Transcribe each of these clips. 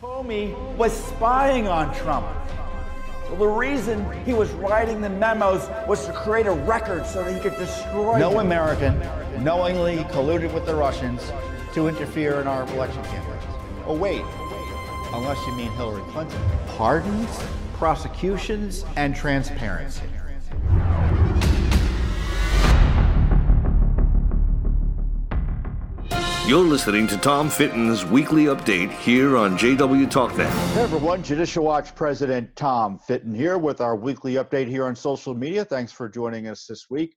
Comey was spying on Trump. Well, the reason he was writing the memos was to create a record so that he could destroy. No him. American knowingly colluded with the Russians to interfere in our election campaigns. Oh, wait, unless you mean Hillary Clinton. Pardons, prosecutions, and transparency. You're listening to Tom Fitton's weekly update here on JW TalkNet. Hey everyone, Judicial Watch President Tom Fitton here with our weekly update here on social media. Thanks for joining us this week.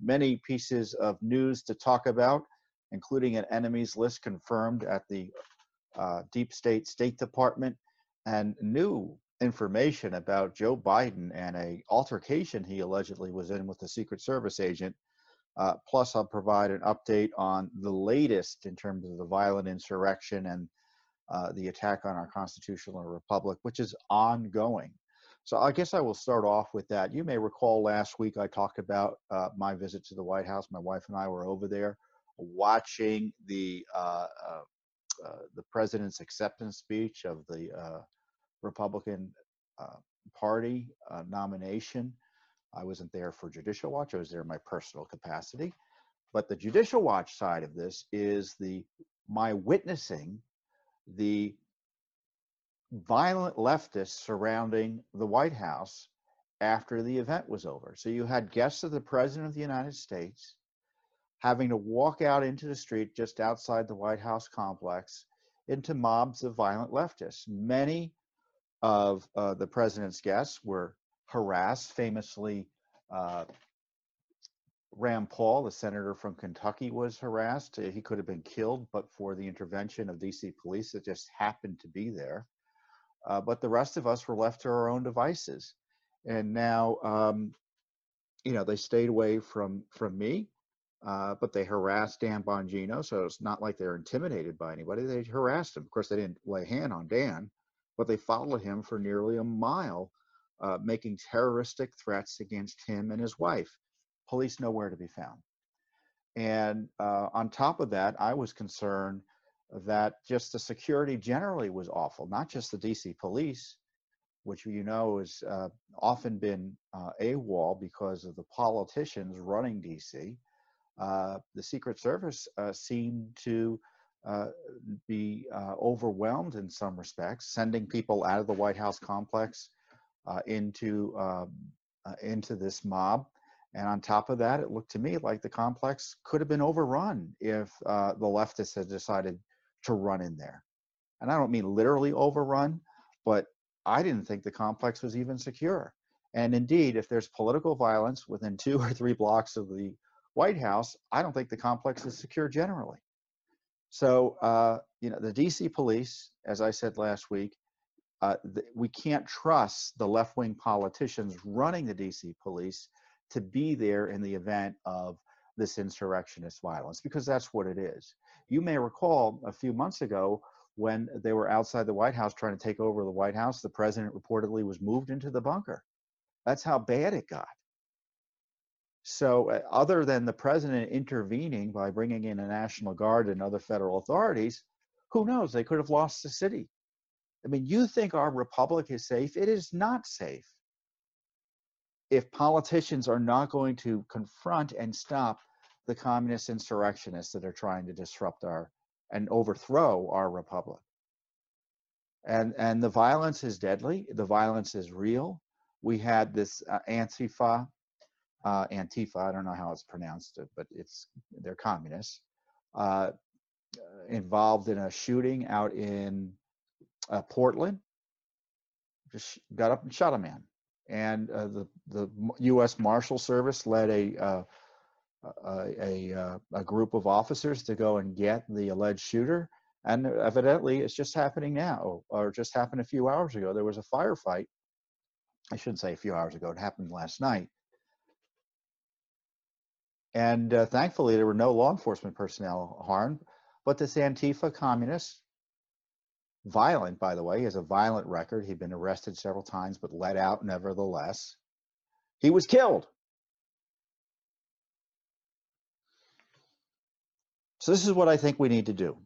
Many pieces of news to talk about, including an enemies list confirmed at the uh, Deep State State Department and new information about Joe Biden and a altercation he allegedly was in with a Secret Service agent uh, plus, I'll provide an update on the latest in terms of the violent insurrection and uh, the attack on our constitutional republic, which is ongoing. So I guess I will start off with that. You may recall last week I talked about uh, my visit to the White House. My wife and I were over there watching the uh, uh, uh, the president's acceptance speech of the Republican Party nomination I wasn't there for Judicial Watch, I was there in my personal capacity. But the Judicial Watch side of this is the my witnessing the violent leftists surrounding the White House after the event was over. So you had guests of the President of the United States having to walk out into the street just outside the White House complex into mobs of violent leftists. Many of uh, the president's guests were harassed. Famously, uh, Rand Paul, the senator from Kentucky, was harassed. He could have been killed, but for the intervention of DC police that just happened to be there. Uh, but the rest of us were left to our own devices. And now, um, you know, they stayed away from from me, uh, but they harassed Dan Bongino. So it's not like they're intimidated by anybody. They harassed him. Of course, they didn't lay hand on Dan, but they followed him for nearly a mile uh, making terroristic threats against him and his wife. Police nowhere to be found. And uh, on top of that, I was concerned that just the security generally was awful, not just the DC police, which you know has uh, often been uh, AWOL because of the politicians running DC. Uh, the Secret Service uh, seemed to uh, be uh, overwhelmed in some respects, sending people out of the White House complex into um, uh, into this mob. And on top of that, it looked to me like the complex could have been overrun if uh, the leftists had decided to run in there. And I don't mean literally overrun, but I didn't think the complex was even secure. And indeed, if there's political violence within two or three blocks of the White House, I don't think the complex is secure generally. So, uh, you know, the DC police, as I said last week, uh, th- we can't trust the left wing politicians running the DC police to be there in the event of this insurrectionist violence because that's what it is. You may recall a few months ago when they were outside the White House trying to take over the White House, the president reportedly was moved into the bunker. That's how bad it got. So, uh, other than the president intervening by bringing in a National Guard and other federal authorities, who knows? They could have lost the city. I mean, you think our republic is safe? It is not safe. If politicians are not going to confront and stop the communist insurrectionists that are trying to disrupt our and overthrow our republic. And and the violence is deadly. The violence is real. We had this uh, Antifa, uh, Antifa. I don't know how it's pronounced, but it's they're communists. Uh, involved in a shooting out in uh, Portland, just got up and shot a man. And uh, the the U.S. Marshal Service led a uh, a, a, uh, a, group of officers to go and get the alleged shooter. And evidently, it's just happening now, or just happened a few hours ago. There was a firefight. I shouldn't say a few hours ago. It happened last night. And uh, thankfully, there were no law enforcement personnel harmed. But this Antifa communist violent, by the way. He has a violent record. He'd been arrested several times, but let out nevertheless. He was killed. So, this is what I think we need to do.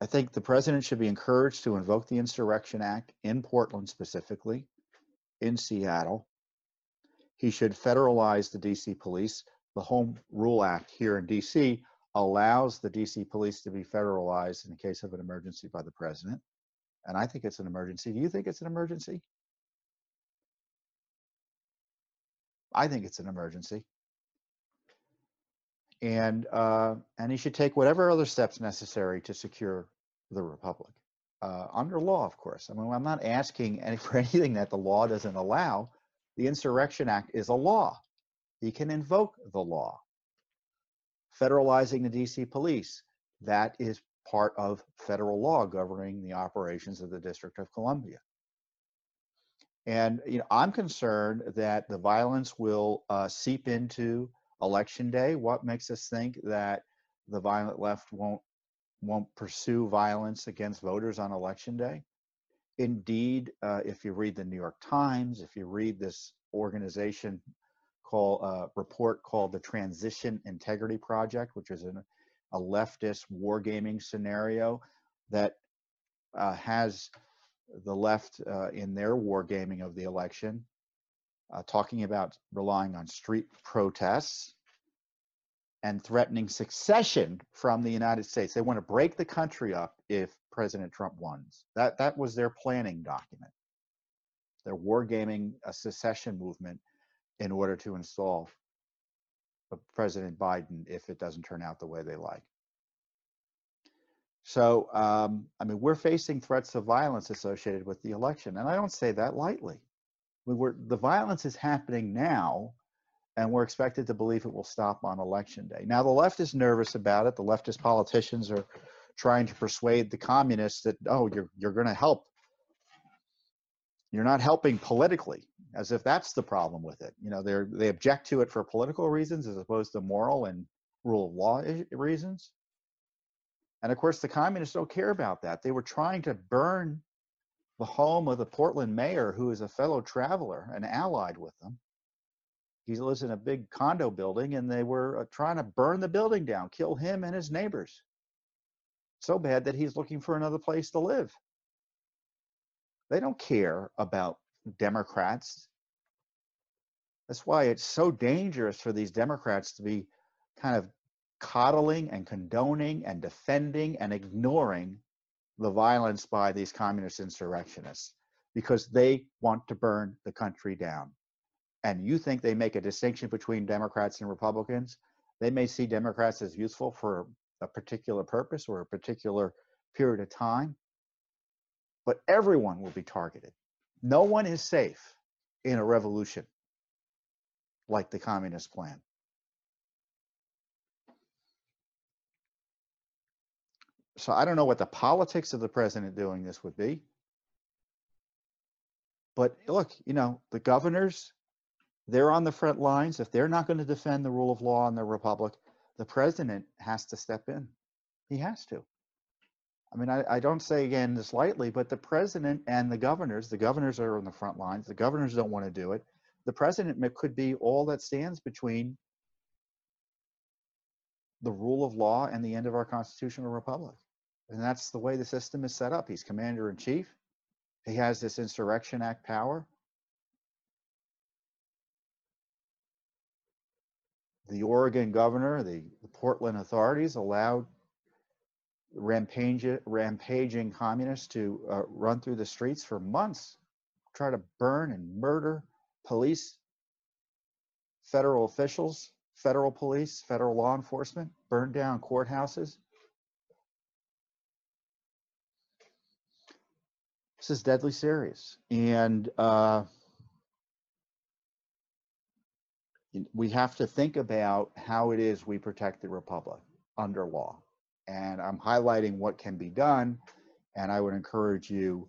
I think the president should be encouraged to invoke the Insurrection Act in Portland specifically, in Seattle. He should federalize the DC police. The Home Rule Act here in DC allows the DC police to be federalized in the case of an emergency by the president. And I think it's an emergency. Do you think it's an emergency? I think it's an emergency. And uh, and he should take whatever other steps necessary to secure the republic uh, under law, of course. I mean, I'm not asking any, for anything that the law doesn't allow. The Insurrection Act is a law. He can invoke the law. Federalizing the DC police, that is part of federal law governing the operations of the District of Columbia. And you know, I'm concerned that the violence will uh, seep into election day. What makes us think that the violent left won't won't pursue violence against voters on election day? Indeed, uh, if you read the New York Times, if you read this organization called uh, report called the Transition Integrity Project, which is an, a leftist wargaming scenario that uh, has the left uh, in their wargaming of the election, uh, talking about relying on street protests and threatening secession from the United States. They want to break the country up if President Trump wins. That that was their planning document. They're wargaming a secession movement in order to install President Biden if it doesn't turn out the way they like. So, um, I mean, we're facing threats of violence associated with the election, and I don't say that lightly. We were, the violence is happening now, and we're expected to believe it will stop on election day. Now, the left is nervous about it. The leftist politicians are trying to persuade the communists that, oh, you're you're going to help. You're not helping politically, as if that's the problem with it. You know, they they object to it for political reasons as opposed to moral and rule of law reasons. And of course, the communists don't care about that. They were trying to burn the home of the Portland mayor, who is a fellow traveler and allied with them. He lives in a big condo building, and they were uh, trying to burn the building down, kill him and his neighbors. So bad that he's looking for another place to live. They don't care about Democrats. That's why it's so dangerous for these Democrats to be kind of coddling and condoning and defending and ignoring the violence by these communist insurrectionists because they want to burn the country down. And you think they make a distinction between Democrats and Republicans? They may see Democrats as useful for a particular purpose or a particular period of time, but everyone will be targeted. No one is safe in a revolution like the communist plan. so I don't know what the politics of the president doing this would be. But look, you know, the governors, they're on the front lines. If they're not going to defend the rule of law in the republic, the president has to step in. He has to. I mean, I, I don't say again this lightly, but the president and the governors, the governors are on the front lines. The governors don't want to do it. The president could be all that stands between the rule of law and the end of our constitutional republic. And that's the way the system is set up. He's commander in chief. He has this Insurrection Act power. The Oregon governor, the, the Portland authorities allowed rampage, rampaging communists to uh, run through the streets for months, try to burn and murder police, federal officials, federal police, federal law enforcement, burn down courthouses. This is deadly serious. And uh, we have to think about how it is we protect the republic under law. And I'm highlighting what can be done. And I would encourage you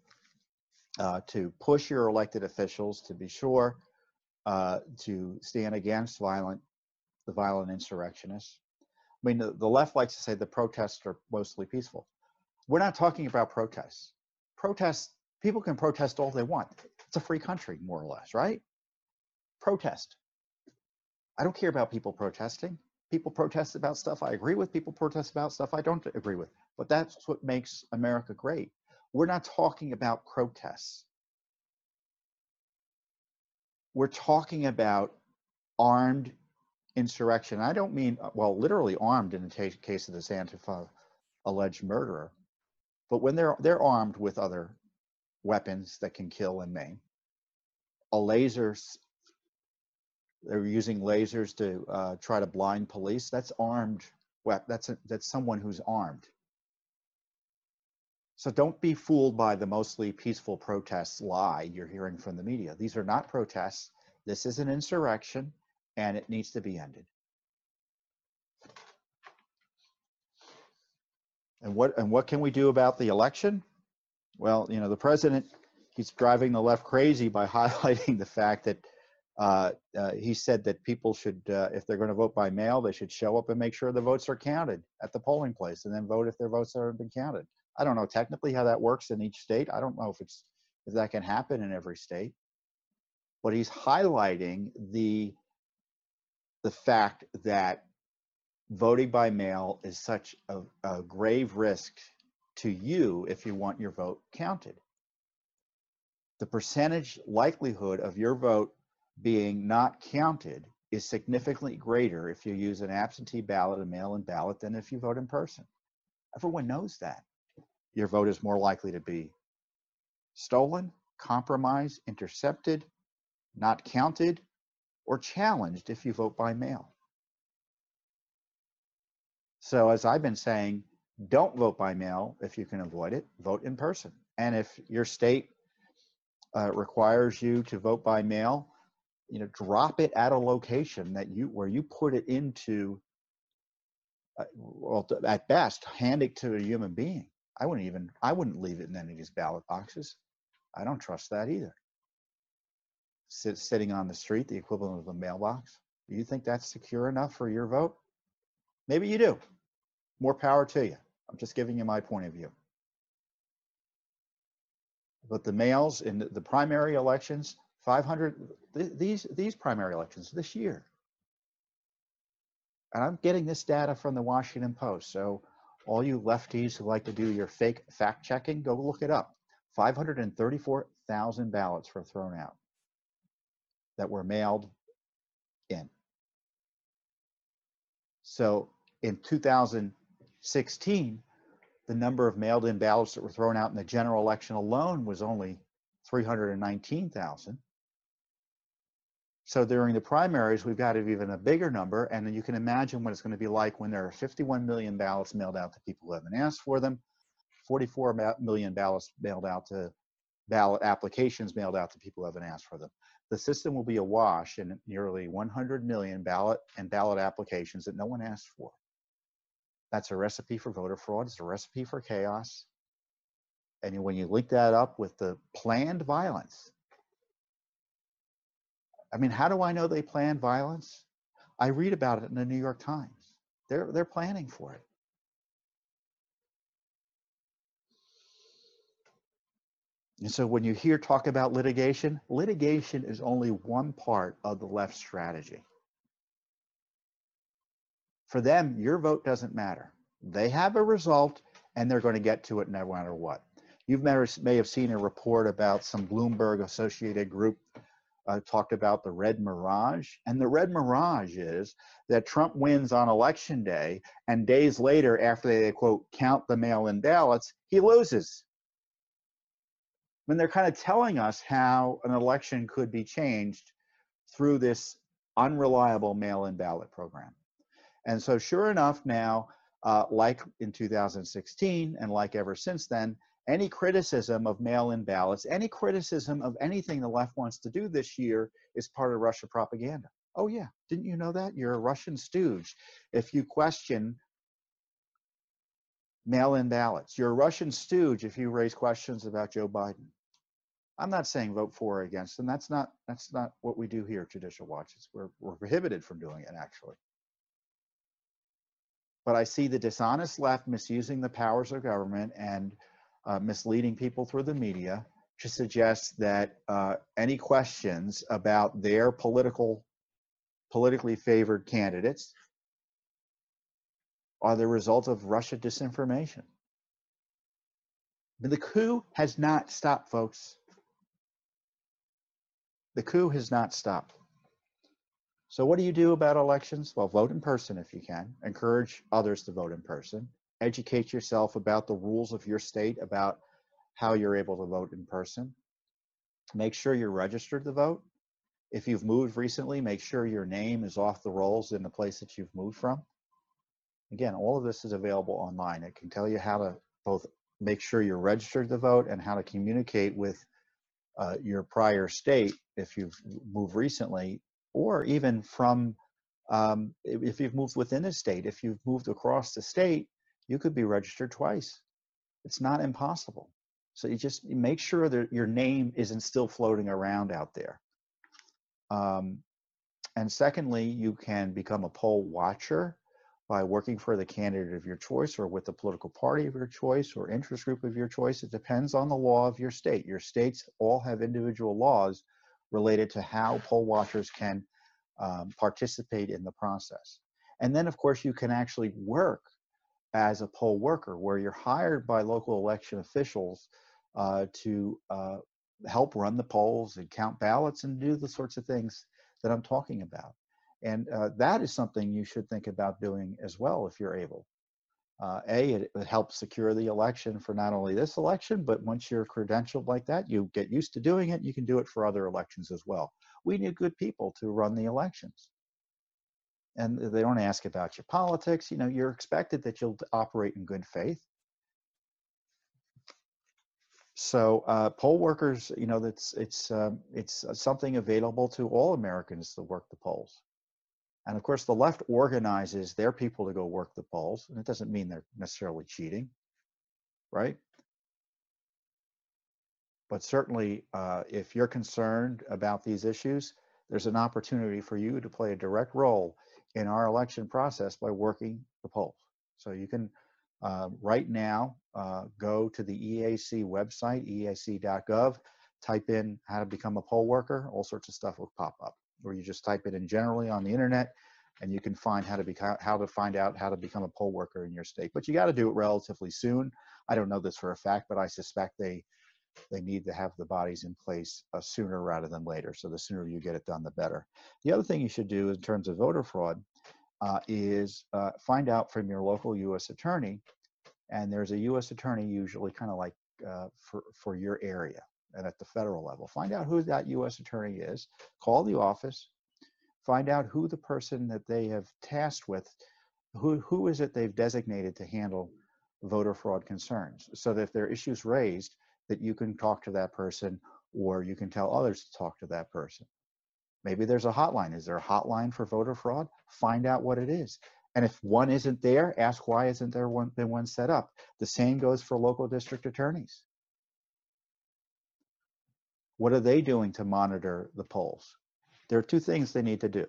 uh, to push your elected officials to be sure uh, to stand against violent, the violent insurrectionists. I mean, the, the left likes to say the protests are mostly peaceful. We're not talking about protests. Protests people can protest all they want. It's a free country, more or less, right? Protest. I don't care about people protesting. People protest about stuff I agree with. People protest about stuff I don't agree with. But that's what makes America great. We're not talking about protests. We're talking about armed insurrection. I don't mean, well, literally armed in the case of this Antifa alleged murderer, but when they're they're armed with other weapons that can kill and maim, a laser they're using lasers to uh, try to blind police. That's armed. That's a, that's someone who's armed. So don't be fooled by the mostly peaceful protests lie you're hearing from the media. These are not protests. This is an insurrection, and it needs to be ended. And what and what can we do about the election? Well, you know, the president he's driving the left crazy by highlighting the fact that uh, uh, he said that people should, uh, if they're going to vote by mail, they should show up and make sure the votes are counted at the polling place, and then vote if their votes haven't been counted. I don't know technically how that works in each state. I don't know if it's if that can happen in every state, but he's highlighting the the fact that voting by mail is such a, a grave risk to you if you want your vote counted. The percentage likelihood of your vote being not counted is significantly greater if you use an absentee ballot, a mail-in ballot, than if you vote in person. Everyone knows that. Your vote is more likely to be stolen, compromised, intercepted, not counted, or challenged if you vote by mail. So as I've been saying, don't vote by mail if you can avoid it, vote in person. And if your state uh, requires you to vote by mail, you know drop it at a location that you where you put it into uh, well at best hand it to a human being. I wouldn't even i wouldn't leave it in any of these ballot boxes. I don't trust that either. Sit, sitting on the street the equivalent of a mailbox. Do you think that's secure enough for your vote? Maybe you do. More power to you. I'm just giving you my point of view. But the mails in the primary elections 500 th- these these primary elections this year. And I'm getting this data from the Washington Post. So all you lefties who like to do your fake fact checking, go look it up. 534,000 ballots were thrown out that were mailed in. So in 2016, the number of mailed in ballots that were thrown out in the general election alone was only 319,000. So during the primaries, we've got even a bigger number, and then you can imagine what it's going to be like when there are 51 million ballots mailed out to people who haven't asked for them, 44 million ballots mailed out to ballot applications mailed out to people who haven't asked for them. The system will be awash in nearly 100 million ballot and ballot applications that no one asked for. That's a recipe for voter fraud. It's a recipe for chaos. And when you link that up with the planned violence I mean, how do I know they plan violence? I read about it in the New York Times. They're they're planning for it. And so when you hear talk about litigation, litigation is only one part of the left strategy. For them, your vote doesn't matter. They have a result and they're going to get to it no matter what. You may have seen a report about some Bloomberg associated group uh, talked about the red mirage. And the red mirage is that Trump wins on election day, and days later, after they quote count the mail in ballots, he loses. When they're kind of telling us how an election could be changed through this unreliable mail in ballot program. And so, sure enough, now, uh, like in 2016, and like ever since then, any criticism of mail-in ballots, any criticism of anything the left wants to do this year is part of Russia propaganda. Oh yeah, didn't you know that? You're a Russian stooge. If you question mail-in ballots, you're a Russian stooge if you raise questions about Joe Biden. I'm not saying vote for or against them. That's not that's not what we do here at Judicial Watch. It's, we're we're prohibited from doing it actually. But I see the dishonest left misusing the powers of government and uh, misleading people through the media to suggest that uh, any questions about their political politically favored candidates are the result of Russia disinformation. But the coup has not stopped, folks. The coup has not stopped. So, what do you do about elections? Well, vote in person if you can. Encourage others to vote in person. Educate yourself about the rules of your state, about how you're able to vote in person. Make sure you're registered to vote. If you've moved recently, make sure your name is off the rolls in the place that you've moved from. Again, all of this is available online. It can tell you how to both make sure you're registered to vote and how to communicate with uh, your prior state if you've moved recently, or even from um, if you've moved within a state. If you've moved across the state, you could be registered twice. It's not impossible. So you just make sure that your name isn't still floating around out there. Um, and secondly, you can become a poll watcher by working for the candidate of your choice or with the political party of your choice or interest group of your choice. It depends on the law of your state. Your states all have individual laws related to how poll watchers can um, participate in the process. And then, of course, you can actually work as a poll worker where you're hired by local election officials uh, to uh, help run the polls and count ballots and do the sorts of things that I'm talking about. And uh, that is something you should think about doing as well if you're able. Uh, a, it, it, helps secure the election for not only this election, but once you're credentialed like that, you get used to doing it, you can do it for other elections as well. We need good people to run the elections. And they don't ask about your politics. You know, you're expected that you'll operate in good faith. So uh, poll workers, you know, that's it's um, it's something available to all Americans to work the polls. And of course, the left organizes their people to go work the polls, and it doesn't mean they're necessarily cheating, right? But certainly, uh, if you're concerned about these issues, there's an opportunity for you to play a direct role in our election process by working the polls. So you can, uh, right now, uh, go to the EAC website, eac.gov, type in how to become a poll worker, all sorts of stuff will pop up or you just type it in generally on the internet and you can find how to become how to find out how to become a poll worker in your state but you got to do it relatively soon i don't know this for a fact but i suspect they they need to have the bodies in place uh, sooner rather than later so the sooner you get it done the better the other thing you should do in terms of voter fraud uh, is uh, find out from your local u.s attorney and there's a u.s attorney usually kind of like uh, for for your area and at the federal level. Find out who that U.S. attorney is, call the office, find out who the person that they have tasked with, who, who is it they've designated to handle voter fraud concerns. So that if there are issues raised, that you can talk to that person or you can tell others to talk to that person. Maybe there's a hotline. Is there a hotline for voter fraud? Find out what it is. And if one isn't there, ask why isn't there one been one set up. The same goes for local district attorneys. What are they doing to monitor the polls? There are two things they need to do.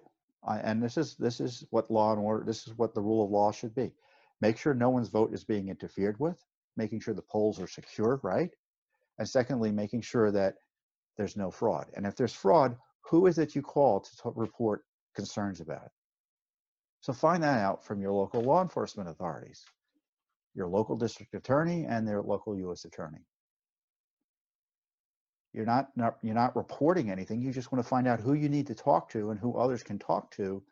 Uh, and this is this is what law and order, this is what the rule of law should be. Make sure no one's vote is being interfered with, making sure the polls are secure, right? And secondly, making sure that there's no fraud. And if there's fraud, who is it you call to report concerns about it? So find that out from your local law enforcement authorities, your local district attorney and their local U.S. attorney. You're not, not you're not reporting anything. You just want to find out who you need to talk to and who others can talk to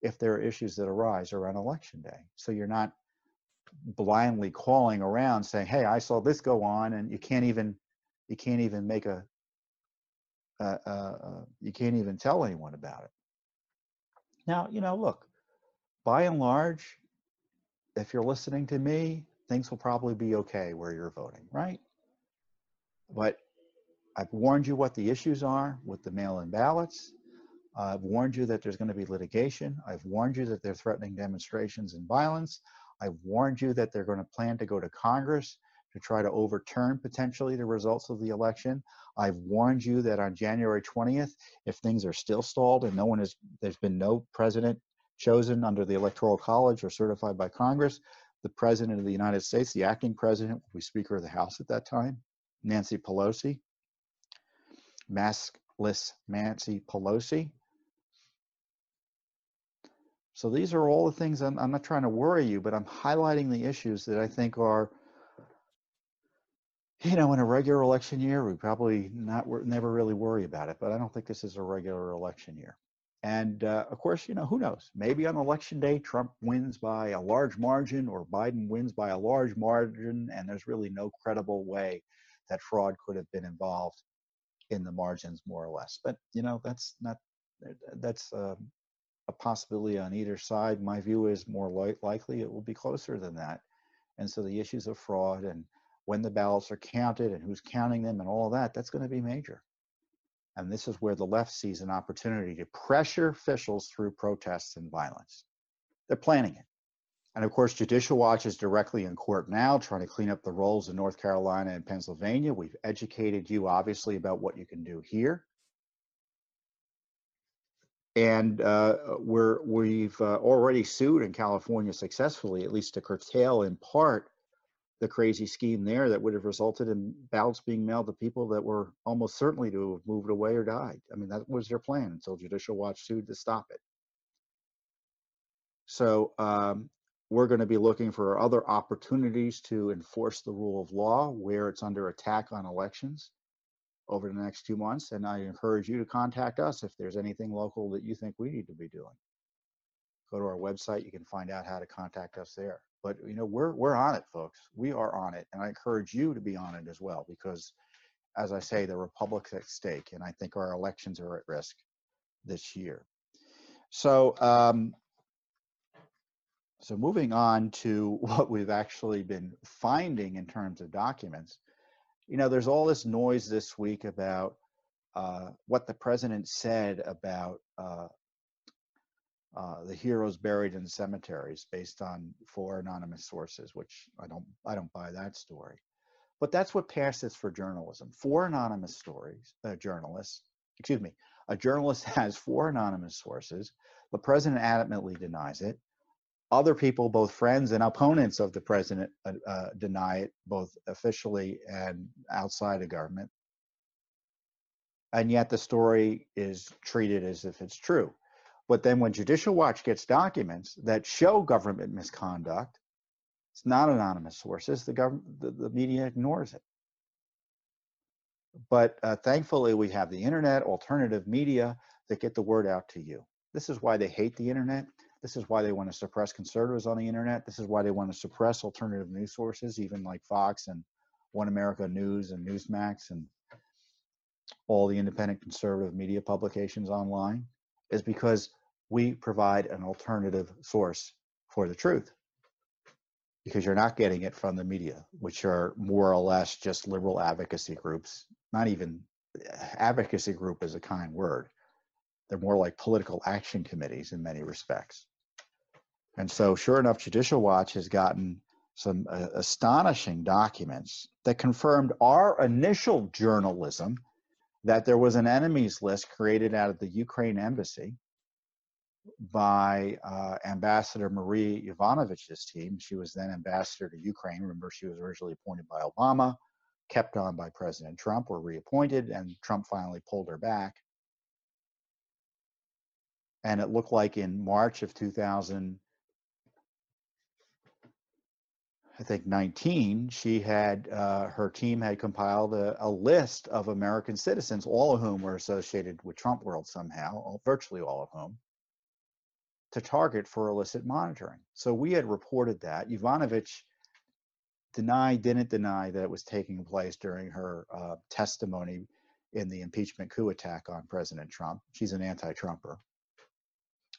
if there are issues that arise around election day. So you're not blindly calling around saying, "Hey, I saw this go on," and you can't even you can't even make a uh, uh, you can't even tell anyone about it. Now, you know, look, by and large, if you're listening to me, things will probably be okay where you're voting, right? But I've warned you what the issues are with the mail-in ballots. I've warned you that there's going to be litigation. I've warned you that they're threatening demonstrations and violence. I've warned you that they're going to plan to go to Congress to try to overturn potentially the results of the election. I've warned you that on January 20th, if things are still stalled and no one has, there's been no president chosen under the Electoral College or certified by Congress, the President of the United States, the acting president, will be Speaker of the House at that time, Nancy Pelosi maskless Nancy Pelosi. So these are all the things I'm, I'm not trying to worry you, but I'm highlighting the issues that I think are, you know, in a regular election year, we probably not never really worry about it. But I don't think this is a regular election year. And uh, of course, you know, who knows? Maybe on election day, Trump wins by a large margin or Biden wins by a large margin, and there's really no credible way that fraud could have been involved in the margins, more or less. But, you know, that's not, that's uh, a possibility on either side. My view is more li- likely it will be closer than that. And so the issues of fraud and when the ballots are counted and who's counting them and all that, that's going to be major. And this is where the left sees an opportunity to pressure officials through protests and violence. They're planning it. And of course, Judicial Watch is directly in court now, trying to clean up the rolls in North Carolina and Pennsylvania. We've educated you, obviously, about what you can do here. And uh, we're, we've uh, already sued in California successfully, at least to curtail in part the crazy scheme there that would have resulted in ballots being mailed to people that were almost certainly to have moved away or died. I mean, that was their plan until Judicial Watch sued to stop it. So um, we're going to be looking for other opportunities to enforce the rule of law where it's under attack on elections over the next two months. And I encourage you to contact us if there's anything local that you think we need to be doing. Go to our website. You can find out how to contact us there. But you know, we're we're on it, folks. We are on it, and I encourage you to be on it as well, because, as I say, the republic's at stake, and I think our elections are at risk this year. So, um, so moving on to what we've actually been finding in terms of documents, you know, there's all this noise this week about uh, what the president said about uh, uh, the heroes buried in cemeteries based on four anonymous sources, which I don't I don't buy that story. But that's what passes for journalism. Four anonymous stories, uh, journalists, excuse me, a journalist has four anonymous sources. The president adamantly denies it. Other people, both friends and opponents of the president, uh, uh, deny it, both officially and outside of government. And yet the story is treated as if it's true. But then when Judicial Watch gets documents that show government misconduct, it's not anonymous sources. The government, the, the media ignores it. But uh, thankfully, we have the internet, alternative media that get the word out to you. This is why they hate the internet. This is why they want to suppress conservatives on the internet. This is why they want to suppress alternative news sources, even like Fox and One America News and Newsmax and all the independent conservative media publications online is because we provide an alternative source for the truth because you're not getting it from the media, which are more or less just liberal advocacy groups. Not even advocacy group is a kind word. They're more like political action committees in many respects. And so, sure enough, Judicial Watch has gotten some uh, astonishing documents that confirmed our initial journalism that there was an enemies list created out of the Ukraine embassy by uh, Ambassador Marie Yovanovitch's team. She was then ambassador to Ukraine. Remember, she was originally appointed by Obama, kept on by President Trump, were reappointed, and Trump finally pulled her back. And it looked like in March of 2000, I think 19, she had uh, her team had compiled a, a, list of American citizens, all of whom were associated with Trump World somehow, virtually all of whom, to target for illicit monitoring. So we had reported that. Yovanovitch denied, didn't deny that it was taking place during her uh, testimony in the impeachment coup attack on President Trump. She's an anti-Trumper.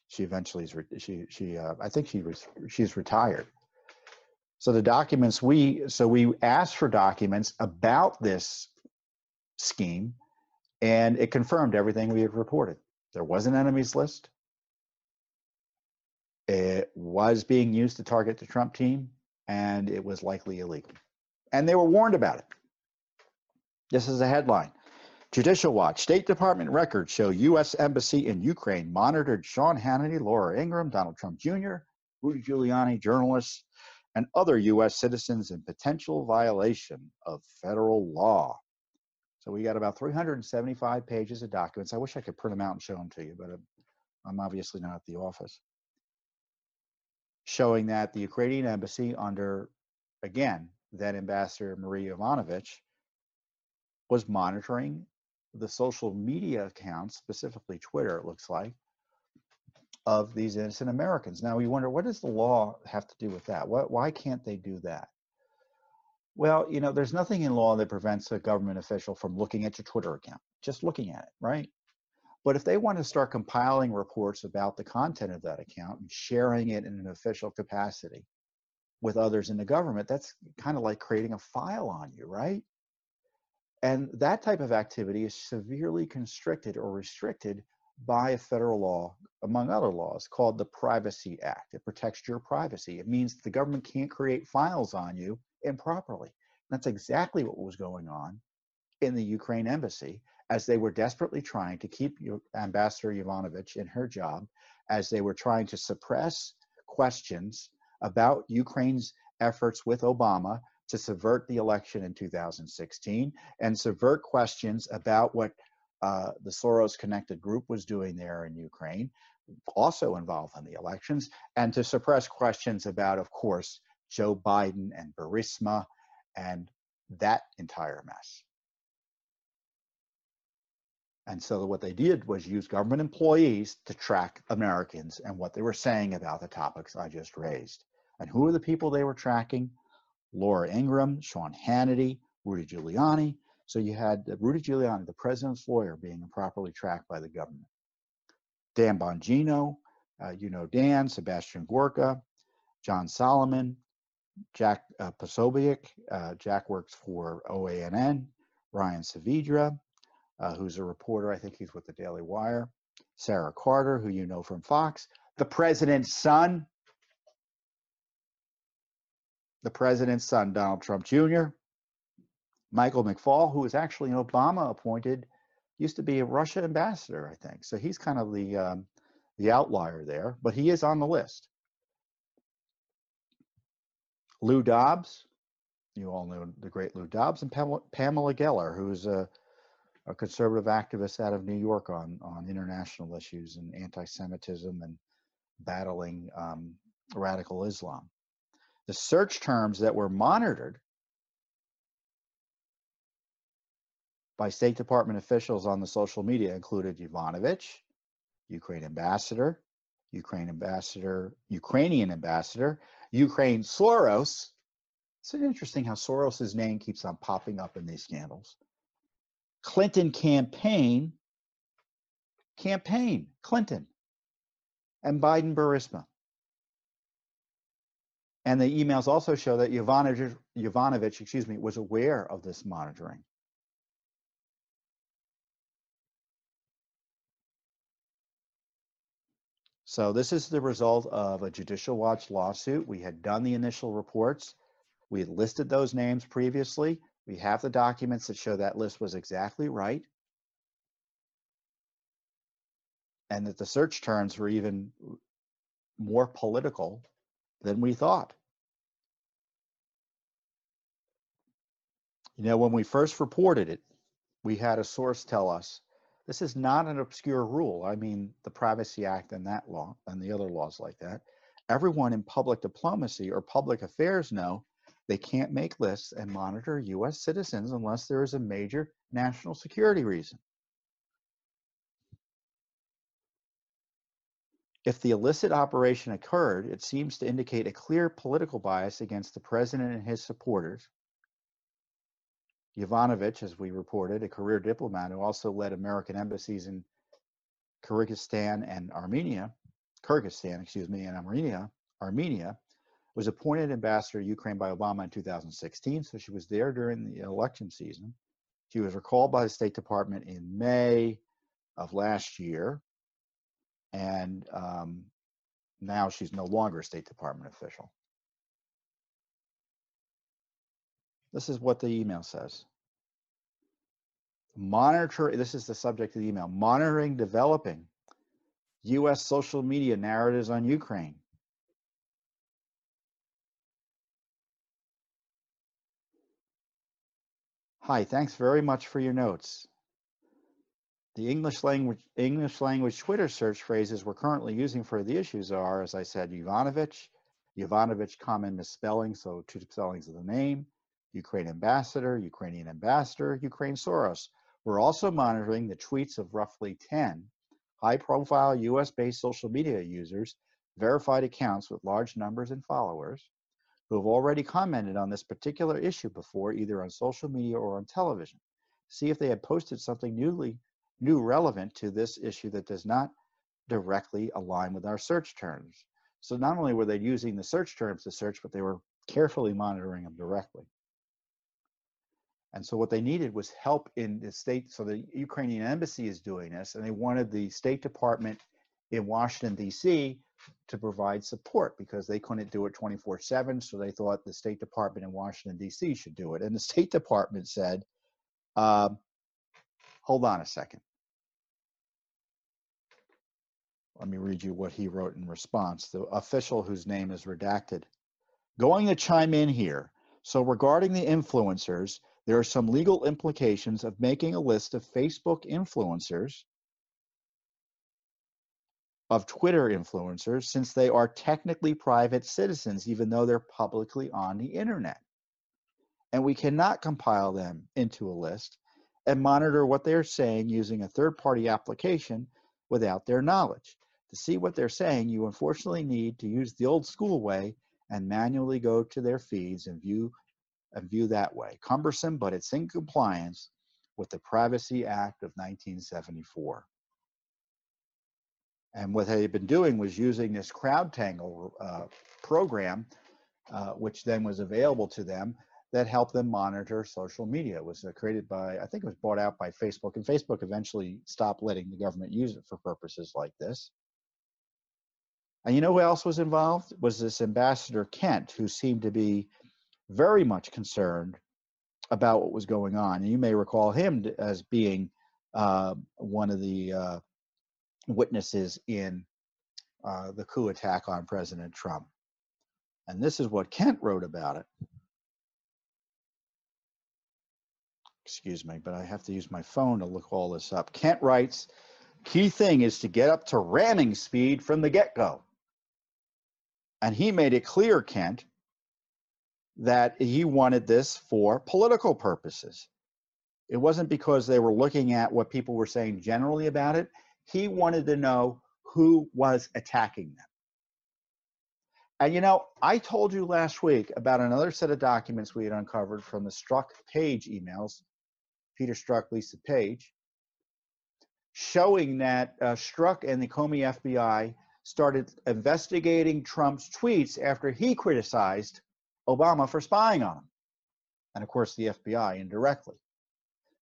She eventually is. She she. Uh, I think she was. She's retired. So the documents we so we asked for documents about this scheme, and it confirmed everything we had reported. There was an enemies list. It was being used to target the Trump team, and it was likely illegal. And they were warned about it. This is a headline. Judicial Watch State Department records show U.S. Embassy in Ukraine monitored Sean Hannity, Laura Ingraham, Donald Trump Jr., Rudy Giuliani, journalists, and other U.S. citizens in potential violation of federal law. So we got about 375 pages of documents. I wish I could print them out and show them to you, but I'm obviously not at the office. showing that the Ukrainian embassy under, again, then Ambassador Marie Yovanovitch was monitoring the social media accounts, specifically Twitter, it looks like, of these innocent Americans. Now we wonder, what does the law have to do with that? What, why can't they do that? Well, you know, there's nothing in law that prevents a government official from looking at your Twitter account, just looking at it, right? But if they want to start compiling reports about the content of that account and sharing it in an official capacity with others in the government, that's kind of like creating a file on you, right? And that type of activity is severely constricted or restricted by a federal law, among other laws, called the Privacy Act. It protects your privacy. It means the government can't create files on you improperly. That's exactly what was going on in the Ukraine embassy as they were desperately trying to keep Ambassador Yovanovitch in her job, as they were trying to suppress questions about Ukraine's efforts with Obama to subvert the election in 2016 and subvert questions about what uh, the Soros connected group was doing there in Ukraine, also involved in the elections, and to suppress questions about, of course, Joe Biden and Burisma and that entire mess. And so what they did was use government employees to track Americans and what they were saying about the topics I just raised. And who are the people they were tracking? Laura Ingraham, Sean Hannity, Rudy Giuliani. So you had Rudy Giuliani, the president's lawyer, being improperly tracked by the government. Dan Bongino, uh, you know Dan, Sebastian Gorka, John Solomon, Jack uh, Posobiec. Uh, Jack works for OANN. Ryan Saavedra, uh, who's a reporter. I think he's with the Daily Wire. Sarah Carter, who you know from Fox. The president's son, the president's son, Donald Trump Jr., Michael McFaul, who was actually an Obama appointed, used to be a Russia ambassador, I think. So he's kind of the um, the outlier there, but he is on the list. Lou Dobbs, you all know the great Lou Dobbs, and Pamela, Pamela Geller, who's a, a conservative activist out of New York on on international issues and anti-Semitism and battling um, radical Islam the search terms that were monitored by State Department officials on the social media included Yovanovitch, Ukraine ambassador, Ukraine ambassador, Ukrainian ambassador, Ukraine Soros. It's interesting how Soros's name keeps on popping up in these scandals. Clinton campaign, campaign, Clinton, and Biden Burisma. And the emails also show that Yovanovitch, Yovanovitch, excuse me, was aware of this monitoring. So this is the result of a Judicial Watch lawsuit. We had done the initial reports. We had listed those names previously. We have the documents that show that list was exactly right. And that the search terms were even more political than we thought. You know, when we first reported it, we had a source tell us this is not an obscure rule. I mean, the Privacy Act and that law and the other laws like that. Everyone in public diplomacy or public affairs know they can't make lists and monitor US citizens unless there is a major national security reason. If the illicit operation occurred, it seems to indicate a clear political bias against the president and his supporters. Yovanovitch, as we reported, a career diplomat who also led American embassies in Kyrgyzstan and Armenia, Kyrgyzstan, excuse me, and Armenia, Armenia, was appointed ambassador to Ukraine by Obama in 2016. So she was there during the election season. She was recalled by the State Department in May of last year and um, now she's no longer a State Department official. This is what the email says. Monitor, this is the subject of the email, monitoring developing U.S. social media narratives on Ukraine. Hi, thanks very much for your notes. The English language English language Twitter search phrases we're currently using for the issues are, as I said, Yovanovitch, Yovanovitch common misspelling, so two spellings of the name, Ukraine ambassador, Ukrainian ambassador, Ukraine Soros. We're also monitoring the tweets of roughly 10 high profile US based social media users, verified accounts with large numbers and followers, who have already commented on this particular issue before, either on social media or on television. See if they had posted something newly new relevant to this issue that does not directly align with our search terms. So not only were they using the search terms to search, but they were carefully monitoring them directly. And so what they needed was help in the state. So the Ukrainian embassy is doing this, and they wanted the State Department in Washington, D.C. to provide support because they couldn't do it 24 7. So they thought the State Department in Washington, D.C. should do it. And the State Department said, uh, hold on a second. Let me read you what he wrote in response. The official whose name is redacted. Going to chime in here. So, regarding the influencers, there are some legal implications of making a list of Facebook influencers, of Twitter influencers, since they are technically private citizens, even though they're publicly on the internet. And we cannot compile them into a list and monitor what they're saying using a third party application without their knowledge. To see what they're saying, you unfortunately need to use the old school way and manually go to their feeds and view and view that way. Cumbersome, but it's in compliance with the Privacy Act of 1974. And what they had been doing was using this CrowdTangle uh, program, uh, which then was available to them, that helped them monitor social media. It was uh, created by, I think it was bought out by Facebook, and Facebook eventually stopped letting the government use it for purposes like this. And you know who else was involved? Was this Ambassador Kent, who seemed to be very much concerned about what was going on. And you may recall him as being uh, one of the uh, witnesses in uh, the coup attack on President Trump. And this is what Kent wrote about it. Excuse me, but I have to use my phone to look all this up. Kent writes, key thing is to get up to ramming speed from the get-go. And he made it clear, Kent, that he wanted this for political purposes. It wasn't because they were looking at what people were saying generally about it. He wanted to know who was attacking them. And you know, I told you last week about another set of documents we had uncovered from the Strzok Page emails, Peter Strzok, Lisa Page, showing that uh, Strzok and the Comey FBI started investigating Trump's tweets after he criticized Obama for spying on him. And of course, the FBI indirectly.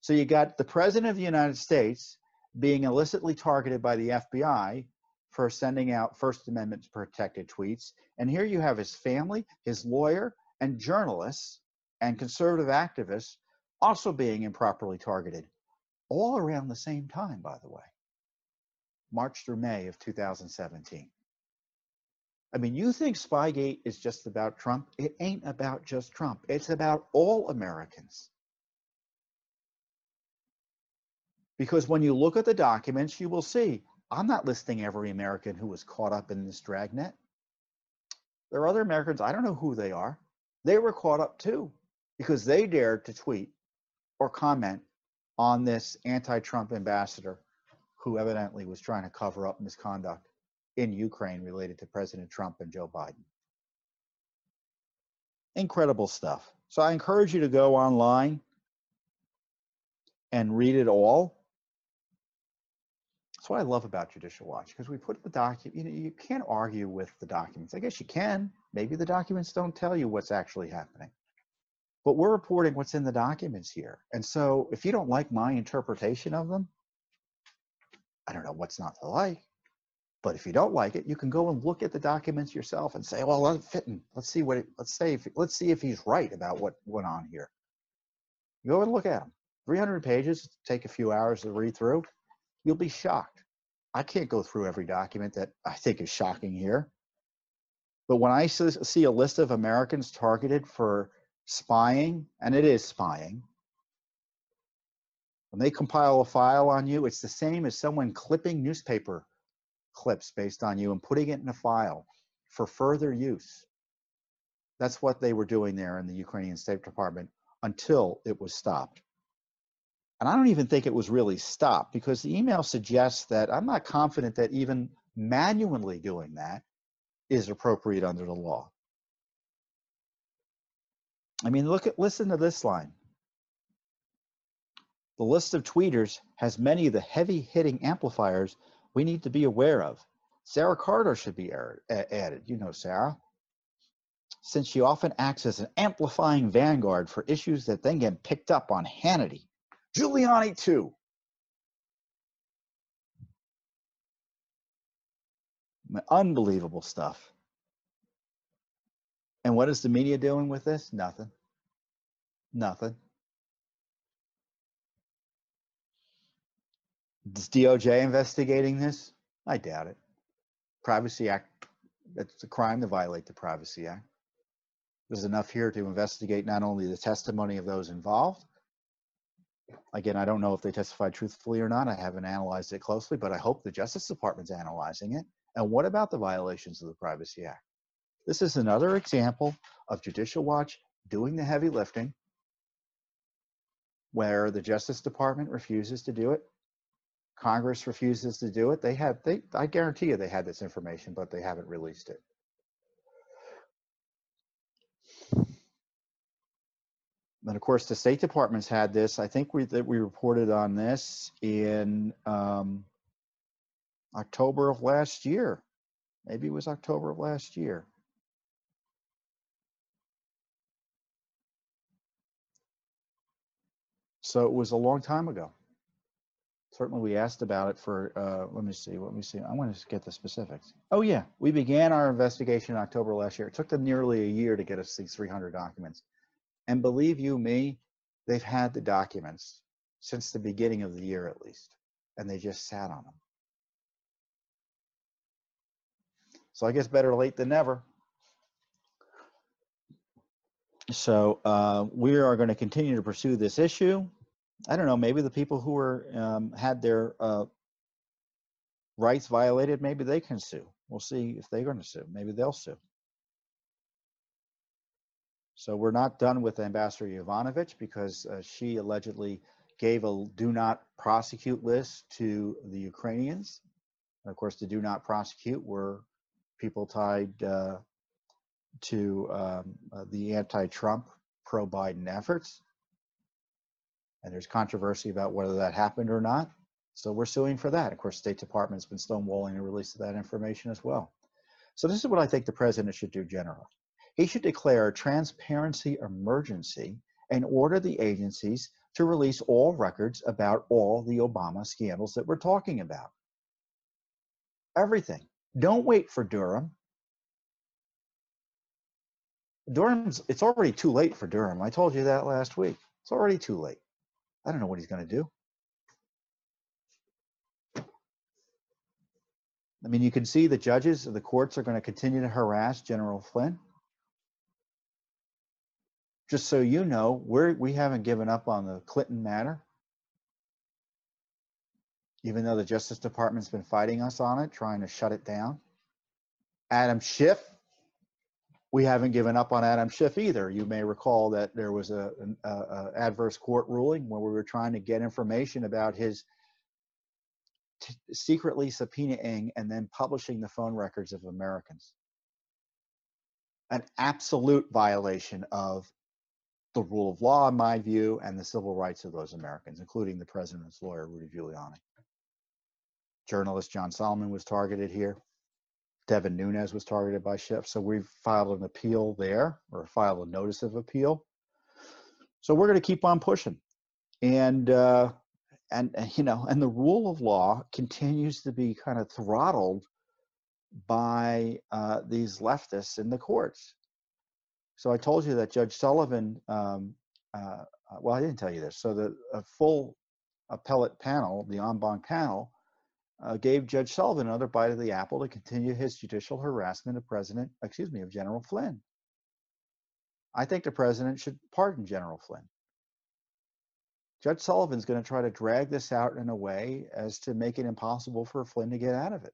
So you got the President of the United States being illicitly targeted by the FBI for sending out First Amendment protected tweets. And here you have his family, his lawyer, and journalists and conservative activists also being improperly targeted, all around the same time, by the way. March through May of 2017. I mean, you think Spygate is just about Trump? It ain't about just Trump. It's about all Americans. Because when you look at the documents, you will see I'm not listing every American who was caught up in this dragnet. There are other Americans, I don't know who they are. They were caught up too because they dared to tweet or comment on this anti Trump ambassador who evidently was trying to cover up misconduct in Ukraine related to President Trump and Joe Biden. Incredible stuff. So I encourage you to go online and read it all. That's what I love about Judicial Watch because we put the document, you know, you can't argue with the documents. I guess you can. Maybe the documents don't tell you what's actually happening. But we're reporting what's in the documents here. And so if you don't like my interpretation of them, I don't know what's not to like. But if you don't like it, you can go and look at the documents yourself and say, "Well, let Fitton. Let's see what. It, let's say. If, let's see if he's right about what went on here." Go and look at them. 300 pages. Take a few hours to read through. You'll be shocked. I can't go through every document that I think is shocking here. But when I see a list of Americans targeted for spying, and it is spying, when they compile a file on you, it's the same as someone clipping newspaper clips based on you and putting it in a file for further use. That's what they were doing there in the Ukrainian State Department until it was stopped. And I don't even think it was really stopped because the email suggests that I'm not confident that even manually doing that is appropriate under the law. I mean, look at listen to this line. The list of tweeters has many of the heavy hitting amplifiers we need to be aware of. Sarah Carter should be er, added. You know Sarah. Since she often acts as an amplifying vanguard for issues that then get picked up on Hannity. Giuliani, too. Unbelievable stuff. And what is the media doing with this? Nothing. Nothing. Is DOJ investigating this? I doubt it. Privacy Act, it's a crime to violate the Privacy Act. There's enough here to investigate not only the testimony of those involved. Again, I don't know if they testified truthfully or not. I haven't analyzed it closely, but I hope the Justice Department's analyzing it. And what about the violations of the Privacy Act? This is another example of Judicial Watch doing the heavy lifting where the Justice Department refuses to do it. Congress refuses to do it. They have, they, I guarantee you they had this information, but they haven't released it. And of course, the State Department's had this. I think we that we reported on this in um, October of last year. Maybe it was October of last year. So it was a long time ago. Certainly, we asked about it for. Uh, let me see. Let me see. I want to get the specifics. Oh yeah, we began our investigation in October last year. It took them nearly a year to get us these 300 documents, and believe you me, they've had the documents since the beginning of the year at least, and they just sat on them. So I guess better late than never. So uh, we are going to continue to pursue this issue. I don't know, maybe the people who were um, had their uh, rights violated, maybe they can sue. We'll see if they're going to sue. Maybe they'll sue. So we're not done with Ambassador Yovanovitch because uh, she allegedly gave a do not prosecute list to the Ukrainians. And of course, the do not prosecute were people tied uh, to um, uh, the anti-Trump, pro-Biden efforts and there's controversy about whether that happened or not. So we're suing for that. Of course, State Department's been stonewalling the release of that information as well. So this is what I think the president should do generally. He should declare a transparency emergency and order the agencies to release all records about all the Obama scandals that we're talking about. Everything. Don't wait for Durham. Durham's, it's already too late for Durham. I told you that last week. It's already too late. I don't know what he's going to do. I mean, you can see the judges of the courts are going to continue to harass General Flynn. Just so you know, we're, we haven't given up on the Clinton matter. Even though the Justice Department's been fighting us on it, trying to shut it down. Adam Schiff we haven't given up on Adam Schiff either. You may recall that there was a, an a, a adverse court ruling where we were trying to get information about his t- secretly subpoenaing and then publishing the phone records of Americans. An absolute violation of the rule of law, in my view, and the civil rights of those Americans, including the president's lawyer, Rudy Giuliani. Journalist John Solomon was targeted here. Devin Nunes was targeted by Schiff. So we've filed an appeal there or filed a notice of appeal. So we're going to keep on pushing. And, uh, and, and, you know, and the rule of law continues to be kind of throttled by uh, these leftists in the courts. So I told you that Judge Sullivan, um, uh, well, I didn't tell you this. So the full appellate panel, the en banc panel, uh, gave Judge Sullivan another bite of the apple to continue his judicial harassment of President, excuse me, of General Flynn. I think the president should pardon General Flynn. Judge Sullivan's going to try to drag this out in a way as to make it impossible for Flynn to get out of it.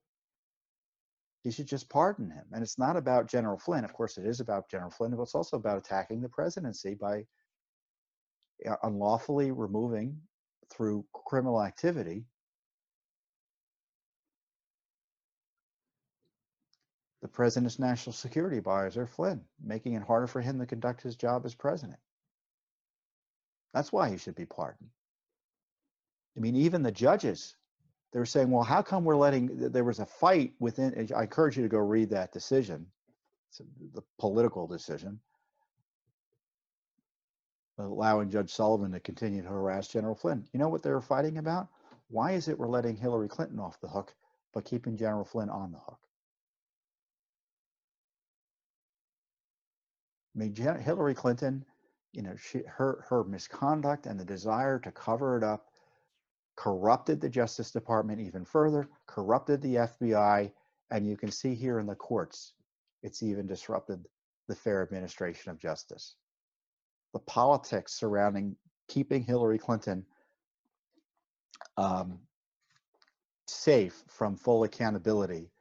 he should just pardon him. And it's not about General Flynn. Of course, it is about General Flynn, but it's also about attacking the presidency by uh, unlawfully removing through criminal activity the president's national security advisor, Flynn, making it harder for him to conduct his job as president. That's why he should be pardoned. I mean, even the judges, they were saying, well, how come we're letting, there was a fight within, I encourage you to go read that decision, it's the political decision, allowing Judge Sullivan to continue to harass General Flynn. You know what they were fighting about? Why is it we're letting Hillary Clinton off the hook, but keeping General Flynn on the hook? I mean, Hillary Clinton, you know, she, her her misconduct and the desire to cover it up corrupted the Justice Department even further, corrupted the FBI, and you can see here in the courts, it's even disrupted the fair administration of justice. The politics surrounding keeping Hillary Clinton um, safe from full accountability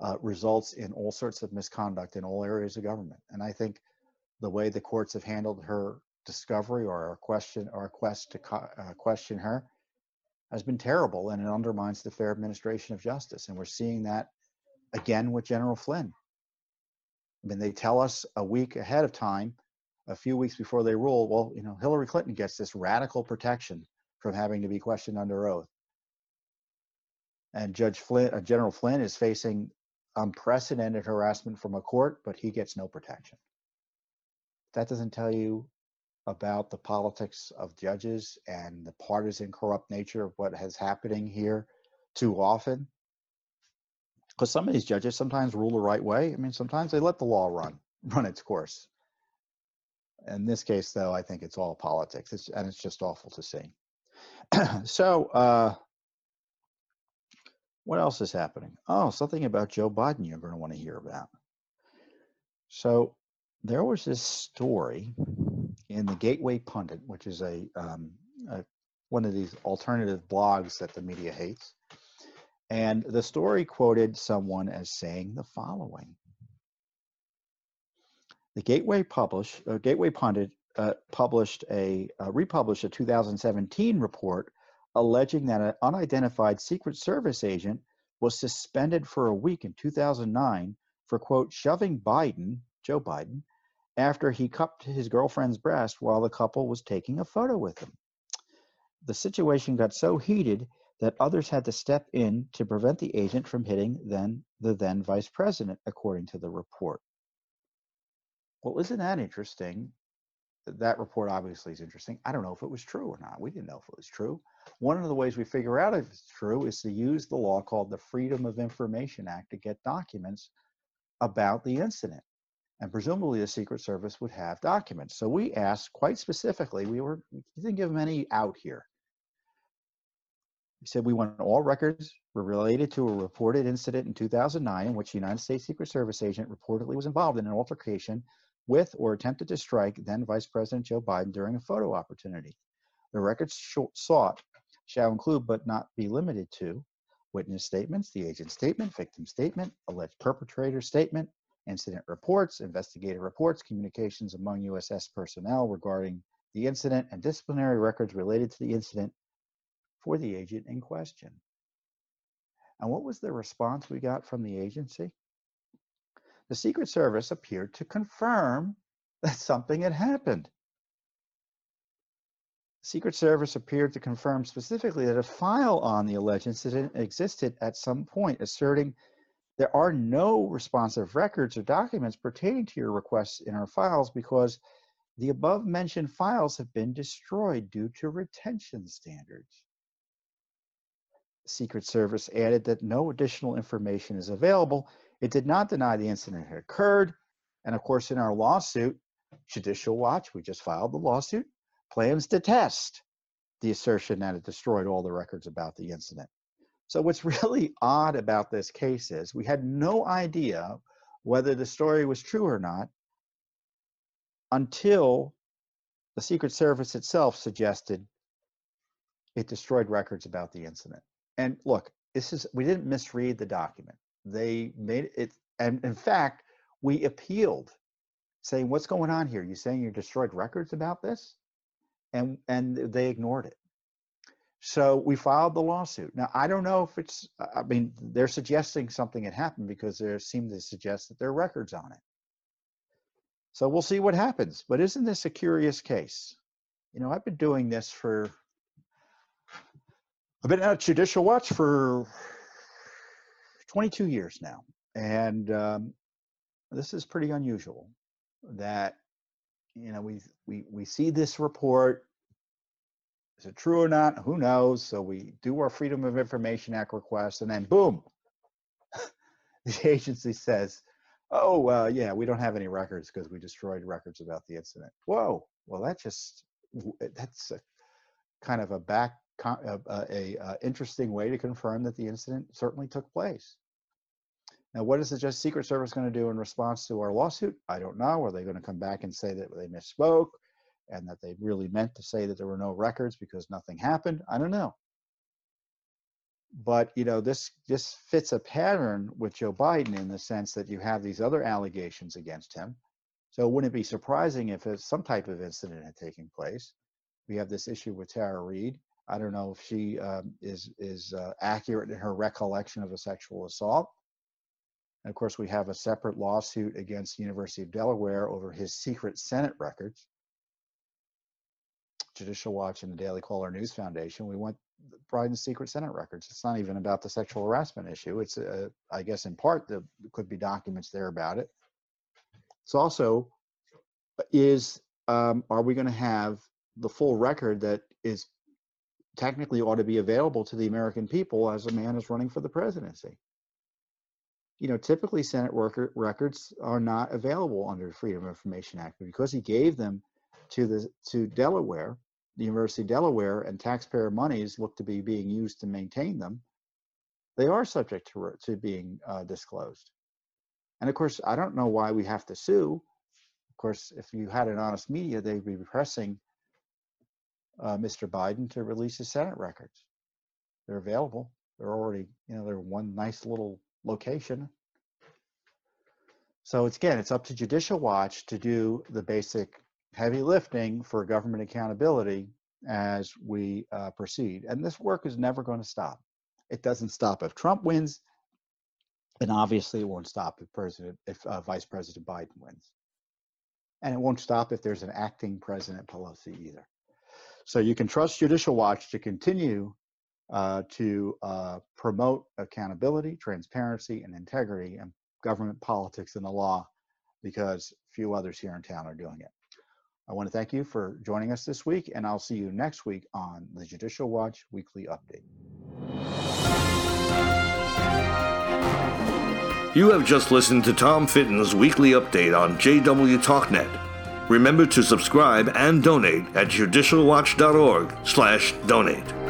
uh, results in all sorts of misconduct in all areas of government. And I think the way the courts have handled her discovery or our question or quest to uh, question her has been terrible and it undermines the fair administration of justice and we're seeing that again with general flynn. I mean they tell us a week ahead of time a few weeks before they rule well you know hillary clinton gets this radical protection from having to be questioned under oath. And judge flynn uh, general flynn is facing unprecedented harassment from a court but he gets no protection that doesn't tell you about the politics of judges and the partisan corrupt nature of what has happening here too often. Because some of these judges sometimes rule the right way. I mean sometimes they let the law run run its course. In this case though i think it's all politics. It's, and it's just awful to see. So uh, what else is happening? Oh something about joe biden you're going to want to hear about. So there was this story in the Gateway Pundit, which is a, um, a, one of these alternative blogs that the media hates, and the story quoted someone as saying the following: "The Gateway publish uh, Gateway Pundit uh, published a uh, republished a 2017 report alleging that an unidentified Secret Service agent was suspended for a week in 2009 for quote shoving Biden, Joe Biden, after he cupped his girlfriend's breast while the couple was taking a photo with him. The situation got so heated that others had to step in to prevent the agent from hitting then the then vice president, according to the report. Well, isn't that interesting? That report obviously is interesting. I don't know if it was true or not. We didn't know if it was true. One of the ways we figure out if it's true is to use the law called the Freedom of Information Act to get documents about the incident and presumably the Secret Service would have documents. So we asked quite specifically, we were we didn't give them any out here. We said we want all records related to a reported incident in 2009 in which the United States Secret Service agent reportedly was involved in an altercation with or attempted to strike then Vice President Joe Biden during a photo opportunity. The records sought shall include but not be limited to witness statements, the agent statement, victim statement, alleged perpetrator statement, incident reports, investigative reports, communications among USS personnel regarding the incident, and disciplinary records related to the incident for the agent in question. And what was the response we got from the agency? The Secret Service appeared to confirm that something had happened. Secret Service appeared to confirm specifically that a file on the alleged incident existed at some point, asserting there are no responsive records or documents pertaining to your requests in our files because the above mentioned files have been destroyed due to retention standards. Secret Service added that no additional information is available. It did not deny the incident had occurred. And of course, in our lawsuit, Judicial Watch, we just filed the lawsuit, plans to test the assertion that it destroyed all the records about the incident. So what's really odd about this case is we had no idea whether the story was true or not until the Secret Service itself suggested it destroyed records about the incident. And look, this is we didn't misread the document. they made it, and in fact, we appealed, saying, "What's going on here? You saying you destroyed records about this?" And and they ignored it. So we filed the lawsuit. Now I don't know if it's. I mean, they're suggesting something had happened because they seem to suggest that there are records on it. So we'll see what happens. But isn't this a curious case? You know, I've been doing this for. I've been at Judicial Watch for 22 years now, and um, this is pretty unusual. That you know we we we see this report. Is it true or not? Who knows? So we do our Freedom of Information Act request, and then boom, the agency says, "Oh, uh, yeah, we don't have any records because we destroyed records about the incident." Whoa, well, that just that's a, kind of a back a, a, a, interesting way to confirm that the incident certainly took place. Now, what is the Just Secret Service going to do in response to our lawsuit? I don't know. Are they going to come back and say that they misspoke and that they really meant to say that there were no records because nothing happened? I don't know. But you know, this this fits a pattern with Joe Biden in the sense that you have these other allegations against him. So wouldn't it be surprising if some type of incident had taken place? We have this issue with Tara Reade. I don't know if she um, is is uh, accurate in her recollection of a sexual assault. And of course, we have a separate lawsuit against the University of Delaware over his secret Senate records. Judicial Watch and the Daily Caller News Foundation, we want Biden's secret Senate records. It's not even about the sexual harassment issue. It's, uh, I guess, in part, there could be documents there about it. It's also, uh, is um, are we going to have the full record that is technically ought to be available to the American people as a man is running for the presidency? you know, typically Senate worker records are not available under the Freedom of Information Act, but because he gave them to the to Delaware, the University of Delaware, and taxpayer monies look to be being used to maintain them, they are subject to to being uh, disclosed. And of course, I don't know why we have to sue. Of course, if you had an honest media, they'd be pressing uh, Mr. Biden to release his Senate records. They're available. They're already, you know, they're one nice little location. So it's again, it's up to Judicial Watch to do the basic heavy lifting for government accountability as we uh, proceed. And this work is never going to stop. It doesn't stop if Trump wins, and obviously it won't stop if President, if uh, Vice President Biden wins, and it won't stop if there's an acting President Pelosi either. So you can trust Judicial Watch to continue uh, to uh, promote accountability, transparency, and integrity in government politics and the law because few others here in town are doing it. I want to thank you for joining us this week, and I'll see you next week on the Judicial Watch Weekly Update. You have just listened to Tom Fitton's weekly update on JW TalkNet. Remember to subscribe and donate at judicialwatch.org/donate.